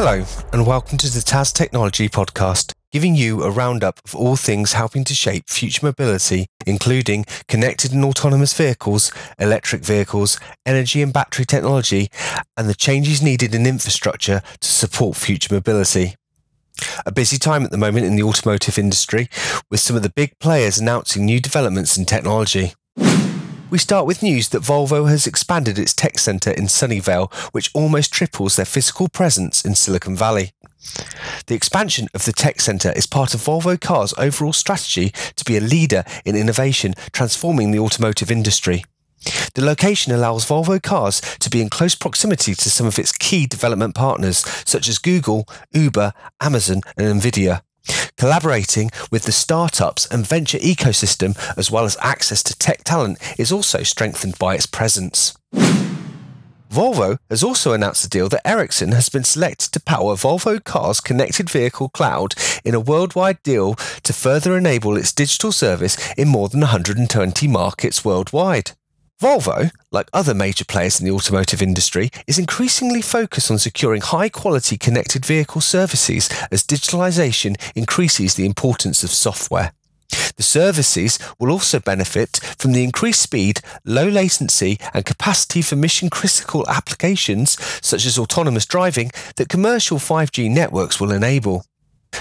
Hello, and welcome to the TAS Technology Podcast, giving you a roundup of all things helping to shape future mobility, including connected and autonomous vehicles, electric vehicles, energy and battery technology, and the changes needed in infrastructure to support future mobility. A busy time at the moment in the automotive industry, with some of the big players announcing new developments in technology. We start with news that Volvo has expanded its tech centre in Sunnyvale, which almost triples their physical presence in Silicon Valley. The expansion of the tech centre is part of Volvo Cars' overall strategy to be a leader in innovation, transforming the automotive industry. The location allows Volvo Cars to be in close proximity to some of its key development partners, such as Google, Uber, Amazon, and Nvidia Collaborating with the startups and venture ecosystem, as well as access to tech talent, is also strengthened by its presence. Volvo has also announced a deal that Ericsson has been selected to power Volvo Cars' connected vehicle cloud in a worldwide deal to further enable its digital service in more than 120 markets worldwide. Volvo, like other major players in the automotive industry, is increasingly focused on securing high quality connected vehicle services as digitalization increases the importance of software. The services will also benefit from the increased speed, low latency, and capacity for mission critical applications such as autonomous driving that commercial 5G networks will enable.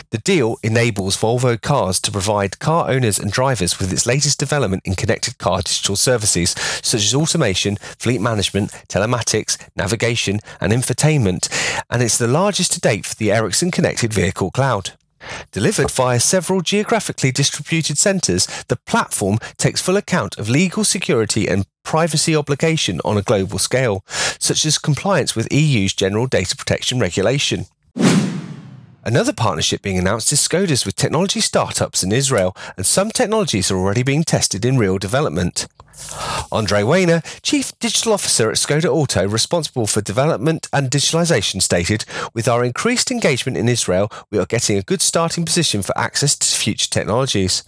The deal enables Volvo Cars to provide car owners and drivers with its latest development in connected car digital services, such as automation, fleet management, telematics, navigation, and infotainment, and it's the largest to date for the Ericsson Connected Vehicle Cloud. Delivered via several geographically distributed centres, the platform takes full account of legal security and privacy obligation on a global scale, such as compliance with EU's General Data Protection Regulation. Another partnership being announced is Skoda's with technology startups in Israel, and some technologies are already being tested in real development. Andre Wehner, Chief Digital Officer at Skoda Auto, responsible for development and digitalization, stated, With our increased engagement in Israel, we are getting a good starting position for access to future technologies.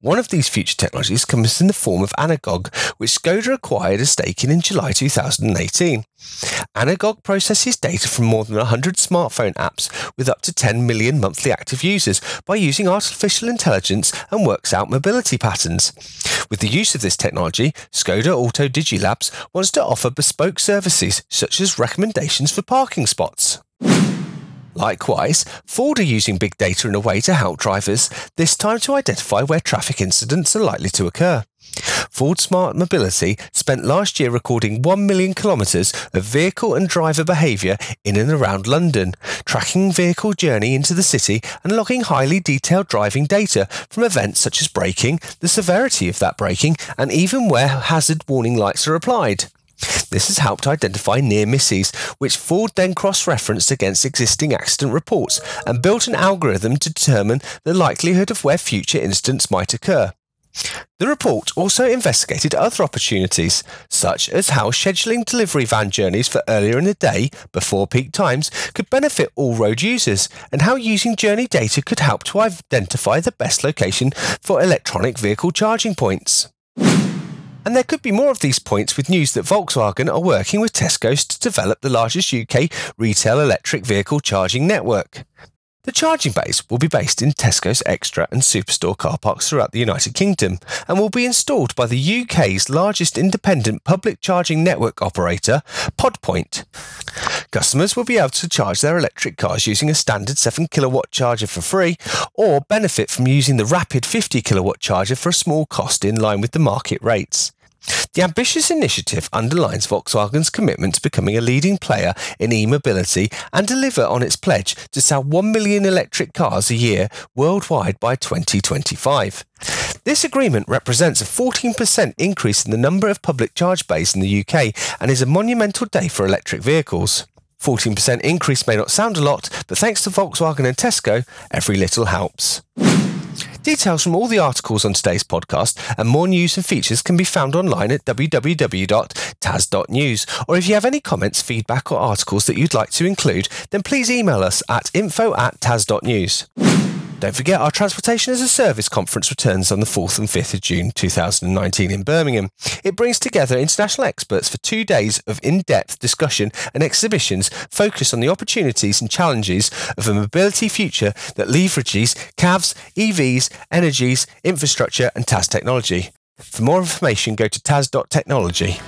One of these future technologies comes in the form of Anagog, which Skoda acquired a stake in in July 2018. Anagog processes data from more than 100 smartphone apps with up to 10 million monthly active users by using artificial intelligence and works out mobility patterns. With the use of this technology, Skoda Auto Digilabs wants to offer bespoke services such as recommendations for parking spots. Likewise, Ford are using big data in a way to help drivers, this time to identify where traffic incidents are likely to occur. Ford Smart Mobility spent last year recording 1 million kilometres of vehicle and driver behaviour in and around London, tracking vehicle journey into the city and logging highly detailed driving data from events such as braking, the severity of that braking, and even where hazard warning lights are applied. This has helped identify near misses, which Ford then cross referenced against existing accident reports and built an algorithm to determine the likelihood of where future incidents might occur. The report also investigated other opportunities, such as how scheduling delivery van journeys for earlier in the day, before peak times, could benefit all road users, and how using journey data could help to identify the best location for electronic vehicle charging points. And there could be more of these points with news that Volkswagen are working with Tesco's to develop the largest UK retail electric vehicle charging network. The charging base will be based in Tesco's Extra and Superstore car parks throughout the United Kingdom and will be installed by the UK's largest independent public charging network operator, Podpoint. Customers will be able to charge their electric cars using a standard 7 kilowatt charger for free or benefit from using the rapid 50 kilowatt charger for a small cost in line with the market rates. The ambitious initiative underlines Volkswagen's commitment to becoming a leading player in e mobility and deliver on its pledge to sell 1 million electric cars a year worldwide by 2025. This agreement represents a 14% increase in the number of public charge bays in the UK and is a monumental day for electric vehicles. 14% increase may not sound a lot, but thanks to Volkswagen and Tesco, every little helps. Details from all the articles on today's podcast and more news and features can be found online at www.tas.news. Or if you have any comments, feedback, or articles that you'd like to include, then please email us at info at tas.news. Don't forget our Transportation as a Service conference returns on the 4th and 5th of June 2019 in Birmingham. It brings together international experts for two days of in depth discussion and exhibitions focused on the opportunities and challenges of a mobility future that leverages CAVs, EVs, energies, infrastructure, and TAS technology. For more information, go to tas.technology.